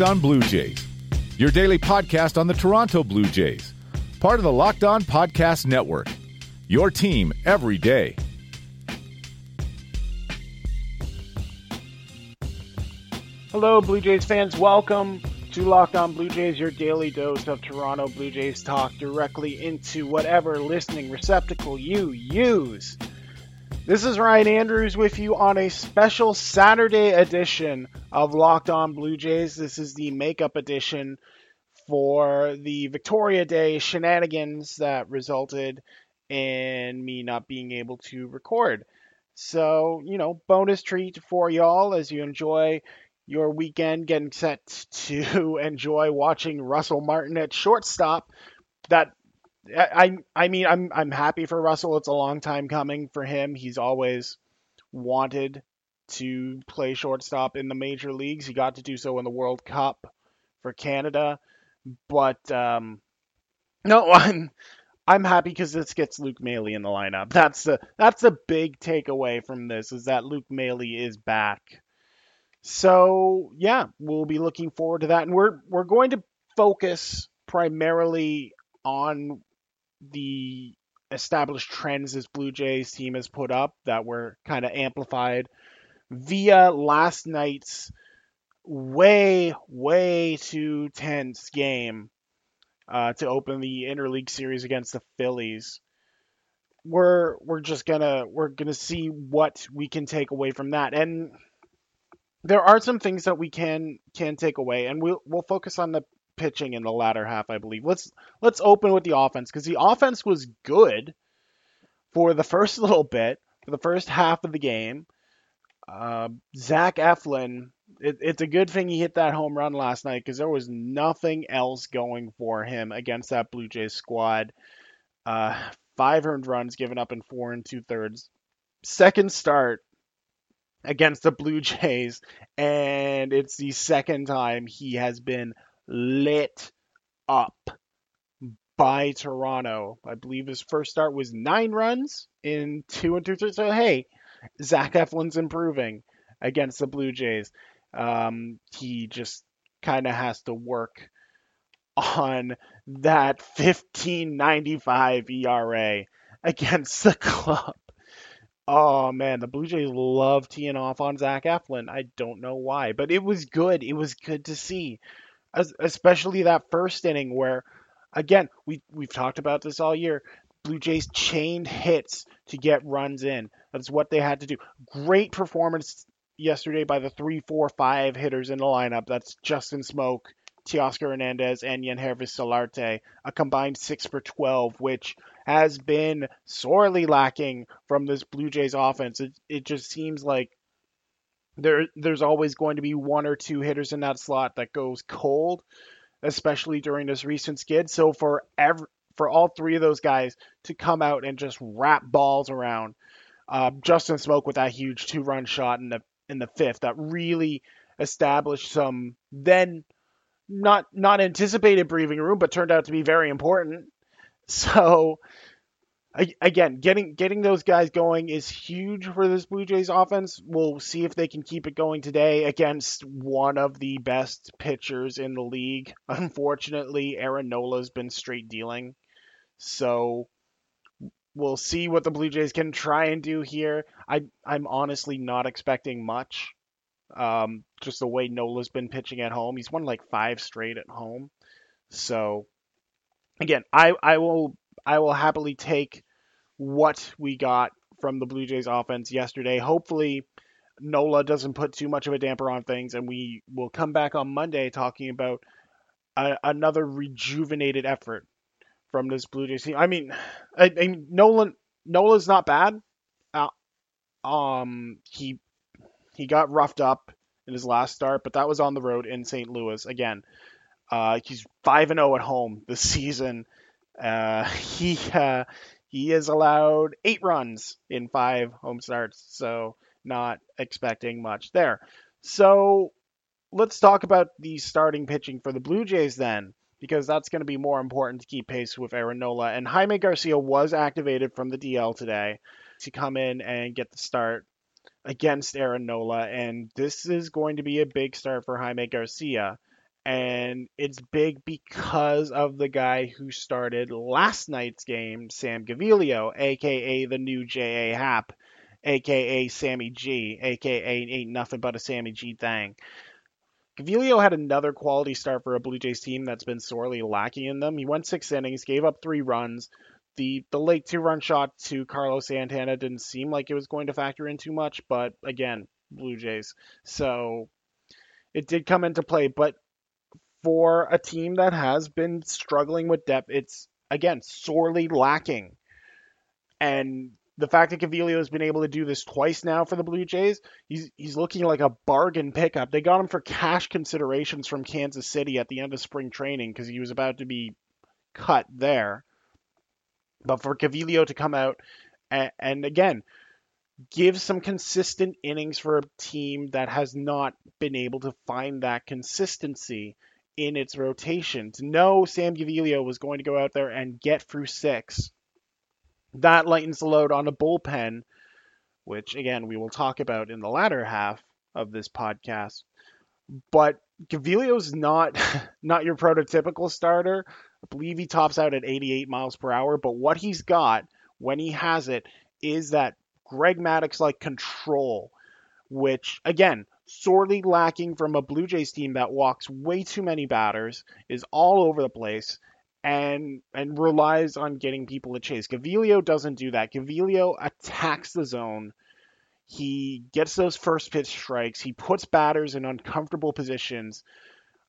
Locked On Blue Jays, your daily podcast on the Toronto Blue Jays, part of the Locked On Podcast Network. Your team every day. Hello, Blue Jays fans. Welcome to Locked On Blue Jays, your daily dose of Toronto Blue Jays talk directly into whatever listening receptacle you use. This is Ryan Andrews with you on a special Saturday edition of Locked On Blue Jays. This is the makeup edition for the Victoria Day shenanigans that resulted in me not being able to record. So, you know, bonus treat for y'all as you enjoy your weekend getting set to enjoy watching Russell Martin at shortstop. That I I mean I'm I'm happy for Russell. It's a long time coming for him. He's always wanted to play shortstop in the major leagues. He got to do so in the World Cup for Canada, but um, no, I'm I'm happy because this gets Luke Maile in the lineup. That's the that's the big takeaway from this is that Luke Maile is back. So yeah, we'll be looking forward to that, and we're we're going to focus primarily on the established trends this Blue Jays team has put up that were kind of amplified via last night's way, way too tense game uh, to open the interleague series against the Phillies. We're we're just gonna we're gonna see what we can take away from that, and there are some things that we can can take away, and we'll we'll focus on the pitching in the latter half, I believe. Let's let's open with the offense because the offense was good for the first little bit, for the first half of the game. Uh, Zach Eflin, it, it's a good thing he hit that home run last night because there was nothing else going for him against that Blue Jays squad. Uh, five earned runs given up in four and two thirds. Second start against the Blue Jays, and it's the second time he has been lit up by Toronto. I believe his first start was nine runs in two and two thirds. So hey, Zach Eflin's improving against the Blue Jays. Um, he just kind of has to work on that 15.95 ERA against the club. Oh man, the Blue Jays love teeing off on Zach Eflin. I don't know why, but it was good. It was good to see, As, especially that first inning where, again, we we've talked about this all year. Blue Jays chained hits to get runs in. That's what they had to do. Great performance yesterday by the three, four, five hitters in the lineup. That's Justin Smoak, Teoscar Hernandez, and Yangervis Solarte, a combined six for 12, which has been sorely lacking from this Blue Jays offense. It, it just seems like there there's always going to be one or two hitters in that slot that goes cold, especially during this recent skid. So for every for all three of those guys to come out and just wrap balls around, uh, Justin Smoak with that huge two run shot in the in the fifth that really established some then not not anticipated breathing room, but turned out to be very important. So again, getting getting those guys going is huge for this Blue Jays offense. We'll see if they can keep it going today against one of the best pitchers in the league. Unfortunately, Aaron Nola's been straight dealing. So we'll see what the Blue Jays can try and do here. I I'm honestly not expecting much. Um, just the way Nola's been pitching at home. He's won like five straight at home. So again, I, I will I will happily take what we got from the Blue Jays offense yesterday. Hopefully Nola doesn't put too much of a damper on things and we will come back on Monday talking about a, another rejuvenated effort from this Blue Jays team. I mean, I, I Nolan Nola's not bad. Uh, um, he he got roughed up in his last start, but that was on the road in St. Louis again. Uh, he's five and zero oh at home this season. Uh, he uh, he has allowed eight runs in five home starts, so not expecting much there. So let's talk about the starting pitching for the Blue Jays then, because that's going to be more important to keep pace with Aaron Nola. And Jaime Garcia was activated from the DL today to come in and get the start against Aaron Nola, and this is going to be a big start for Jaime Garcia. And it's big because of the guy who started last night's game, Sam Gaviglio, aka the new J.A. Happ, aka Sammy G, aka ain't nothing but a Sammy G thing. Gaviglio had another quality start for a Blue Jays team that's been sorely lacking in them. He went six innings, gave up three runs. The the late two run shot to Carlos Santana didn't seem like it was going to factor in too much, but again, Blue Jays. So it did come into play, but for a team that has been struggling with depth, it's again sorely lacking. And the fact that Gaviglio has been able to do this twice now for the Blue Jays, he's he's looking like a bargain pickup. They got him for cash considerations from Kansas City at the end of spring training because he was about to be cut there. But for Gaviglio to come out and, and again give some consistent innings for a team that has not been able to find that consistency in its rotation. To know Sam Gaviglio was going to go out there and get through six that lightens the load on a bullpen, which again we will talk about in the latter half of this podcast. But Gaviglio's not not your prototypical starter. I believe he tops out at 88 miles per hour, but what he's got when he has it is that Greg Maddux like control, which again sorely lacking from a Blue Jays team that walks way too many batters, is all over the place, and and relies on getting people to chase. Gaviglio doesn't do that. Gaviglio attacks the zone. He gets those first pitch strikes. He puts batters in uncomfortable positions.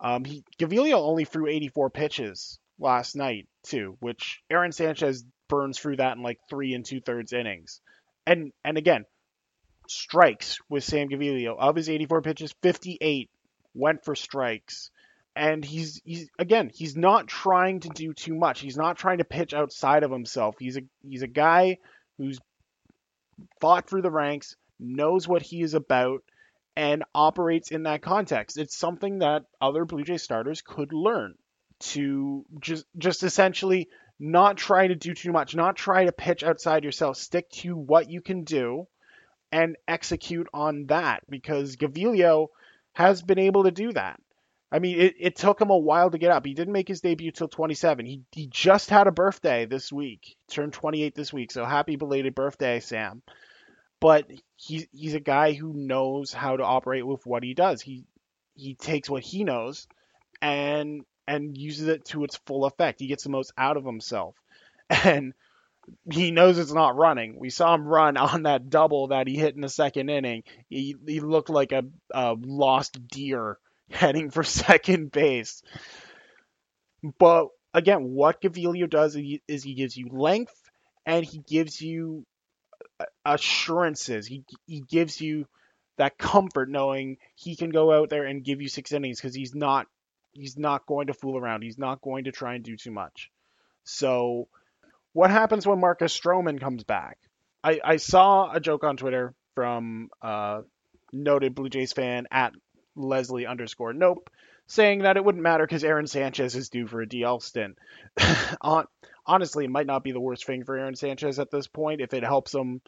Um, he, Gaviglio only threw 84 pitches last night too, which Aaron Sanchez burns through that in like three and two thirds innings. And and again, strikes with Sam Gaviglio. Of his 84 pitches, 58 went for strikes and he's he's again he's not trying to do too much. He's not trying to pitch outside of himself. He's a he's a guy who's fought through the ranks, knows what he is about, and operates in that context. It's something that other Blue Jay starters could learn to just just essentially not try to do too much, not try to pitch outside yourself. Stick to what you can do and execute on that because Gaviglio has been able to do that. I mean, it, it took him a while to get up. He didn't make his debut till 27. He, he just had a birthday this week, turned 28 this week. So happy belated birthday, Sam. But he's he's a guy who knows how to operate with what he does. He he takes what he knows and and uses it to its full effect. He gets the most out of himself. And he knows it's not running. We saw him run on that double that he hit in the second inning. He, he looked like a, a lost deer heading for second base. But again, what Gaviglio does is he gives you length and he gives you uh, assurances. He he gives you that comfort knowing he can go out there and give you six innings because he's not he's not going to fool around. He's not going to try and do too much. So, what happens when Marcus Stroman comes back? I, I saw a joke on Twitter from a noted Blue Jays fan at Leslie underscore nope, saying that it wouldn't matter because Aaron Sanchez is due for a DL stint. Honestly, it might not be the worst thing for Aaron Sanchez at this point if it helps him,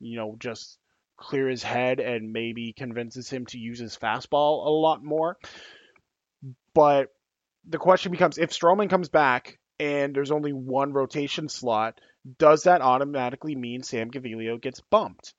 you know, just clear his head and maybe convinces him to use his fastball a lot more. But the question becomes if Stroman comes back and there's only one rotation slot, does that automatically mean Sam Gaviglio gets bumped?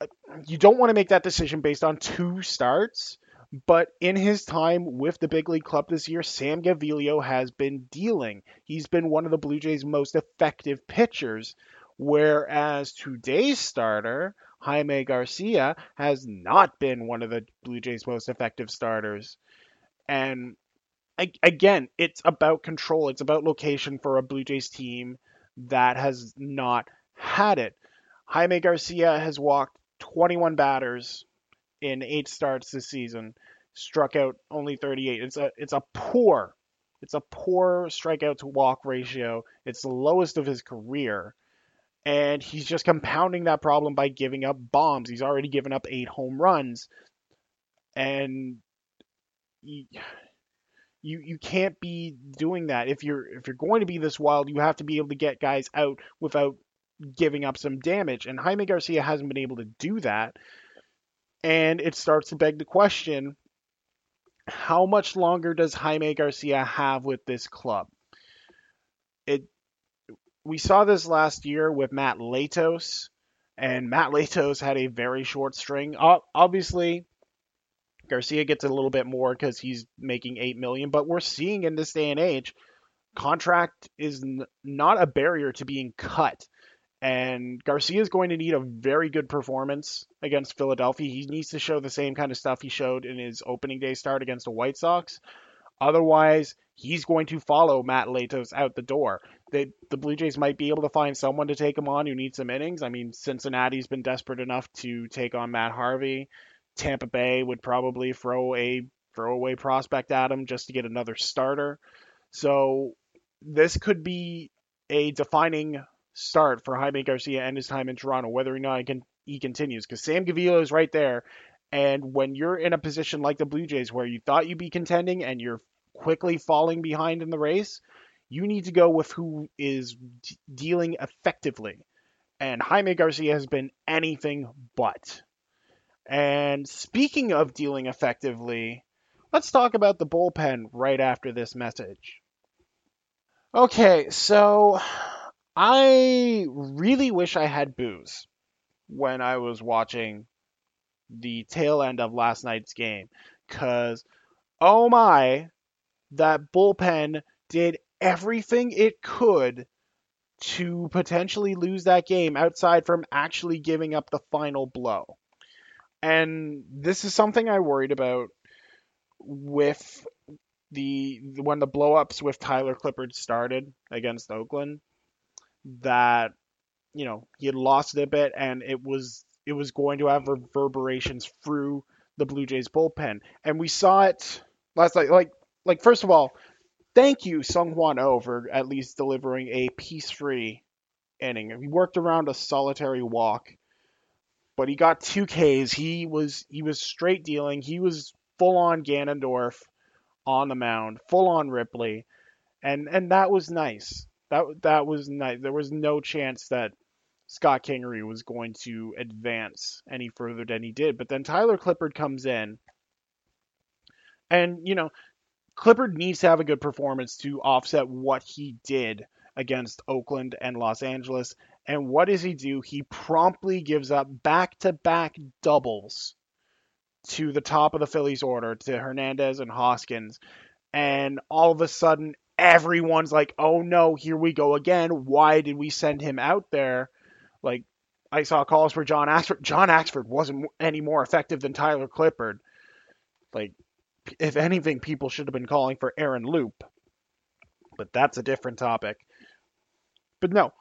Uh, you don't want to make that decision based on two starts. But in his time with the big league club this year, Sam Gaviglio has been dealing. He's been one of the Blue Jays' most effective pitchers, whereas today's starter, Jaime Garcia, has not been one of the Blue Jays' most effective starters. And again, it's about control. It's about location for a Blue Jays team that has not had it. Jaime Garcia has walked 21 batters in eight starts this season, struck out only 38. It's a it's a poor it's a poor strikeout to walk ratio. It's the lowest of his career. And he's just compounding that problem by giving up bombs. He's already given up eight home runs. And you, you you can't be doing that. If you're if you're going to be this wild, you have to be able to get guys out without giving up some damage. And Jaime Garcia hasn't been able to do that. And it starts to beg the question how much longer does Jaime Garcia have with this club? It we saw this last year with Matt Latos, and Matt Latos had a very short string. Obviously, Garcia gets a little bit more because he's making eight million, but we're seeing in this day and age, contract is n- not a barrier to being cut. And Garcia is going to need a very good performance against Philadelphia. He needs to show the same kind of stuff he showed in his opening day start against the White Sox. Otherwise, he's going to follow Matt Latos out the door. They, the Blue Jays might be able to find someone to take him on who needs some innings. I mean, Cincinnati's been desperate enough to take on Matt Harvey. Tampa Bay would probably throw a throwaway prospect at him just to get another starter. So this could be a defining start for Jaime Garcia and his time in Toronto, whether or not he, continues. Because Sam Gaviglio is right there. And when you're in a position like the Blue Jays where you thought you'd be contending and you're quickly falling behind in the race, you need to go with who is d- dealing effectively. And Jaime Garcia has been anything but. And speaking of dealing effectively, let's talk about the bullpen right after this message. Okay, so I really wish I had booze when I was watching the tail end of last night's game. Because, oh my, that bullpen did everything it could to potentially lose that game outside from actually giving up the final blow. And this is something I worried about with the when the blowups with Tyler Clippard started against Oakland that you know he had lost it a bit, and it was it was going to have reverberations through the Blue Jays bullpen, and we saw it last night. Like like first of all, thank you Seung-Hwan Oh for at least delivering a piece-free inning. He worked around a solitary walk, but he got two Ks. He was he was straight dealing. He was full on Ganondorf on the mound, full on Ripley, and and that was nice. That that was nice. There was no chance that Scott Kingery was going to advance any further than he did. But then Tyler Clippard comes in, and you know, Clippard needs to have a good performance to offset what he did against Oakland and Los Angeles. And what does he do? He promptly gives up back-to-back doubles to the top of the Phillies order to Hernandez and Hoskins. And all of a sudden, everyone's like, oh no, here we go again. Why did we send him out there? Like, I saw calls for John Axford. John Axford wasn't any more effective than Tyler Clippard. Like, if anything, people should have been calling for Aaron Loup. But that's a different topic. But no,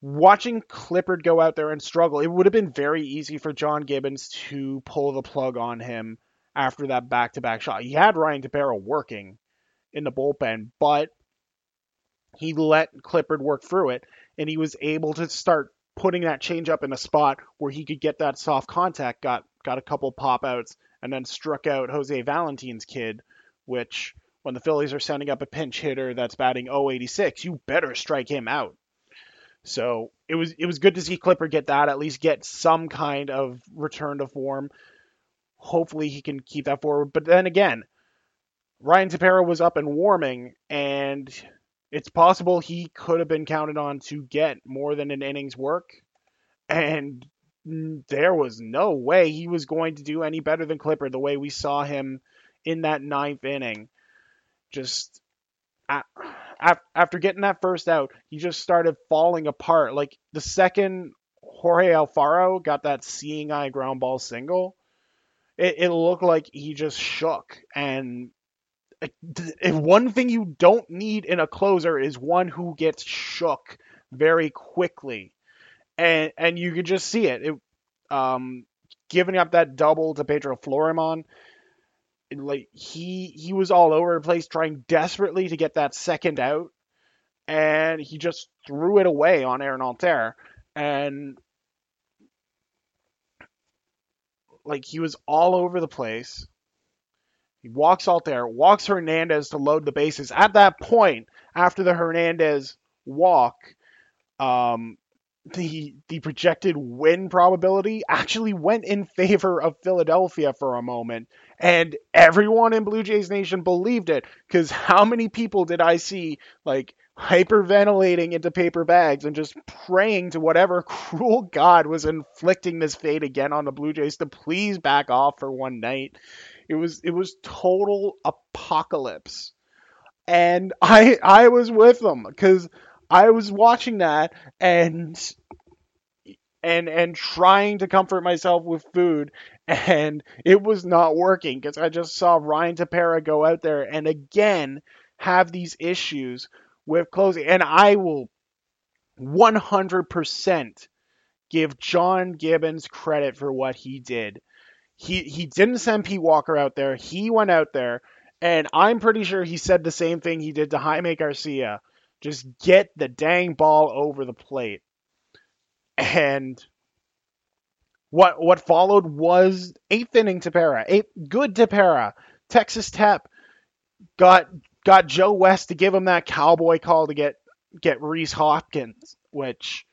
watching Clippard go out there and struggle, it would have been very easy for John Gibbons to pull the plug on him after that back to back shot. He had Ryan Tepera working in the bullpen, but he let Clippard work through it, and he was able to start putting that change up in a spot where he could get that soft contact. Got got a couple pop outs, and then struck out Jose Valentin's kid, which when the Phillies are sending up a pinch hitter that's batting 086, you better strike him out. So it was it was good to see Clippard get that, at least get some kind of return to form. Hopefully he can keep that forward. But then again, Ryan Tepera was up and warming, and it's possible he could have been counted on to get more than an inning's work, and there was no way he was going to do any better than Clippard the way we saw him in that ninth inning. Just after getting that first out, he just started falling apart. Like the second Jorge Alfaro got that seeing eye ground ball single, it, it looked like he just shook and if one thing you don't need in a closer is one who gets shook very quickly, and and you could just see it. it um, giving up that double to Pedro Florimon, like he he was all over the place trying desperately to get that second out, and he just threw it away on Aaron Altherr, and like he was all over the place he walks there, walks Hernandez to load the bases. At that point, after the Hernandez walk, um, the the projected win probability actually went in favor of Philadelphia for a moment and everyone in Blue Jays Nation believed it cuz how many people did I see like hyperventilating into paper bags and just praying to whatever cruel god was inflicting this fate again on the Blue Jays to please back off for one night. It was it was total apocalypse. And I I was with them cuz I was watching that and and and trying to comfort myself with food and it was not working because I just saw Ryan Tepera go out there and again have these issues with closing and I will 100% give John Gibbons credit for what he did. He he didn't send Pete Walker out there. He went out there and I'm pretty sure he said the same thing he did to Jaime Garcia just get the dang ball over the plate. And what what followed was eighth inning Tepera, eighth good Tepera. Texas Tep got got Joe West to give him that cowboy call to get get Rhys Hoskins, which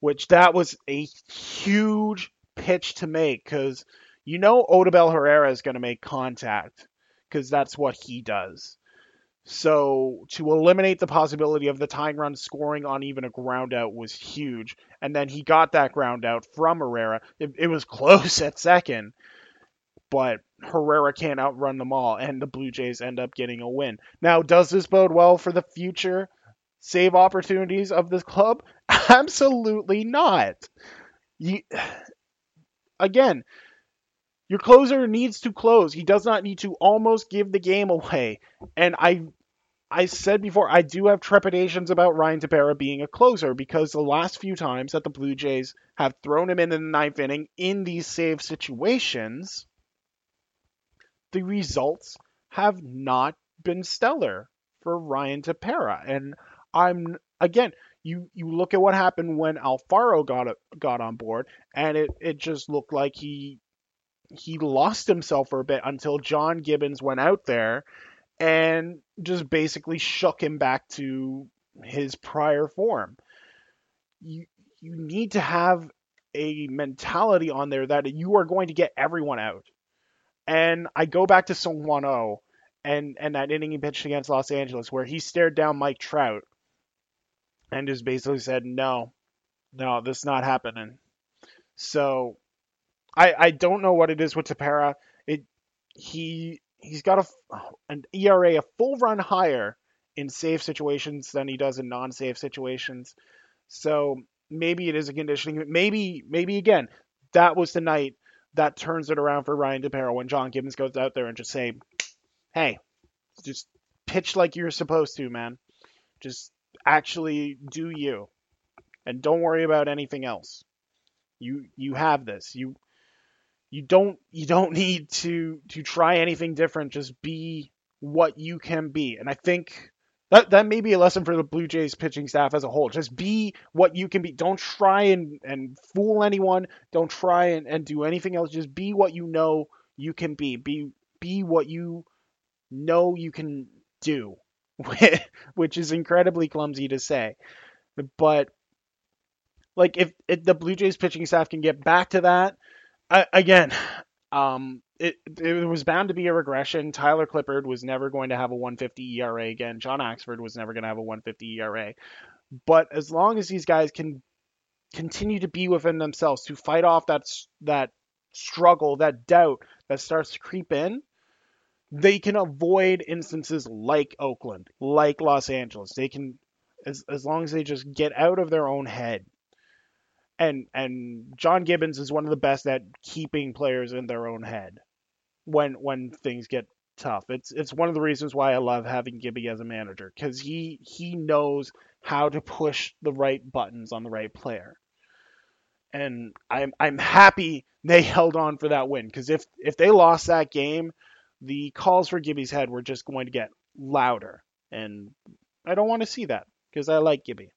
which that was a huge pitch to make because you know Odubel Herrera is going to make contact because that's what he does. So to eliminate the possibility of the tying run scoring on even a ground out was huge. And then he got that ground out from Herrera. It, it was close at second, but Herrera can't outrun them all, and the Blue Jays end up getting a win. Now, does this bode well for the future save opportunities of this club? Absolutely not. You, again, your closer needs to close. He does not need to almost give the game away. And I I said before, I do have trepidations about Ryan Tepera being a closer because the last few times that the Blue Jays have thrown him in the ninth inning in these save situations, the results have not been stellar for Ryan Tepera. And I'm again, you you look at what happened when Alfaro got got on board, and it it just looked like he he lost himself for a bit until John Gibbons went out there and just basically shook him back to his prior form. You you need to have a mentality on there that you are going to get everyone out. And I go back to Seung-Hwan Oh and and that inning he pitched against Los Angeles where he stared down Mike Trout and just basically said, "No, no, this is not happening." So I I don't know what it is with Tepera. It he he's got a an ERA a full run higher in save situations than he does in non-save situations. So maybe it is a conditioning. Maybe maybe again that was the night that turns it around for Ryan Tepera when John Gibbons goes out there and just say, "Hey, just pitch like you're supposed to, man. Just actually do you, and don't worry about anything else. You you have this. You you don't you don't need to to try anything different. Just be what you can be. And I think that that may be a lesson for the Blue Jays pitching staff as a whole. Just be what you can be. Don't try and, and fool anyone. Don't try and, and do anything else. Just be what you know you can be. Be be what you know you can do. Which is incredibly clumsy to say. But like if, if the Blue Jays pitching staff can get back to that, Again, um, it it was bound to be a regression. Tyler Clippard was never going to have a 150 ERA again. John Axford was never going to have a 150 ERA. But as long as these guys can continue to be within themselves to fight off that that struggle, that doubt that starts to creep in, they can avoid instances like Oakland, like Los Angeles. They can as as long as they just get out of their own head and and John Gibbons is one of the best at keeping players in their own head when when things get tough. It's it's one of the reasons why I love having Gibby as a manager because he he knows how to push the right buttons on the right player. And I'm I'm happy they held on for that win because if if they lost that game, the calls for Gibby's head were just going to get louder, and I don't want to see that because I like Gibby.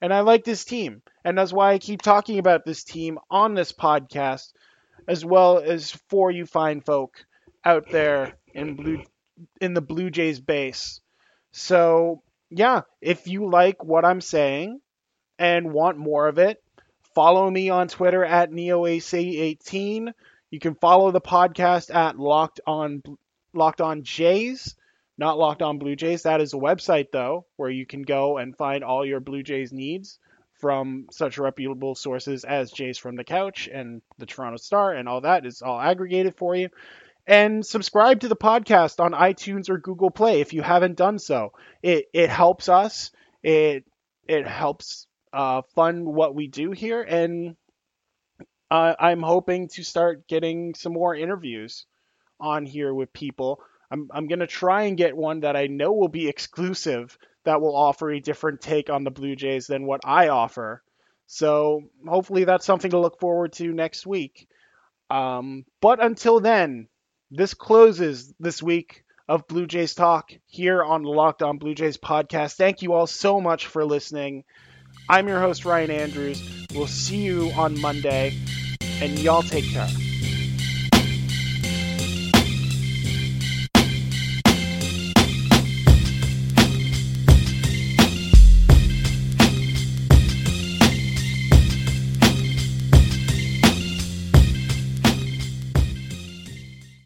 And I like this team. And that's why I keep talking about this team on this podcast, as well as for you fine folk out there in blue in the Blue Jays base. So yeah, if you like what I'm saying, and want more of it, follow me on Twitter at NeoAC18. You can follow the podcast at Locked On Locked On Jays, not Locked On Blue Jays. That is a website though, where you can go and find all your Blue Jays needs from such reputable sources as Jays from the Couch and the Toronto Star and all that is all aggregated for you. And subscribe to the podcast on iTunes or Google Play if you haven't done so. It it helps us. It it helps uh, fund what we do here, and uh, I'm hoping to start getting some more interviews on here with people. I'm I'm gonna try and get one that I know will be exclusive that will offer a different take on the Blue Jays than what I offer. So hopefully that's something to look forward to next week. Um, but until then, this closes this week of Blue Jays Talk here on the Locked On Blue Jays podcast. Thank you all so much for listening. I'm your host, Ryan Andrews. We'll see you on Monday, and y'all take care.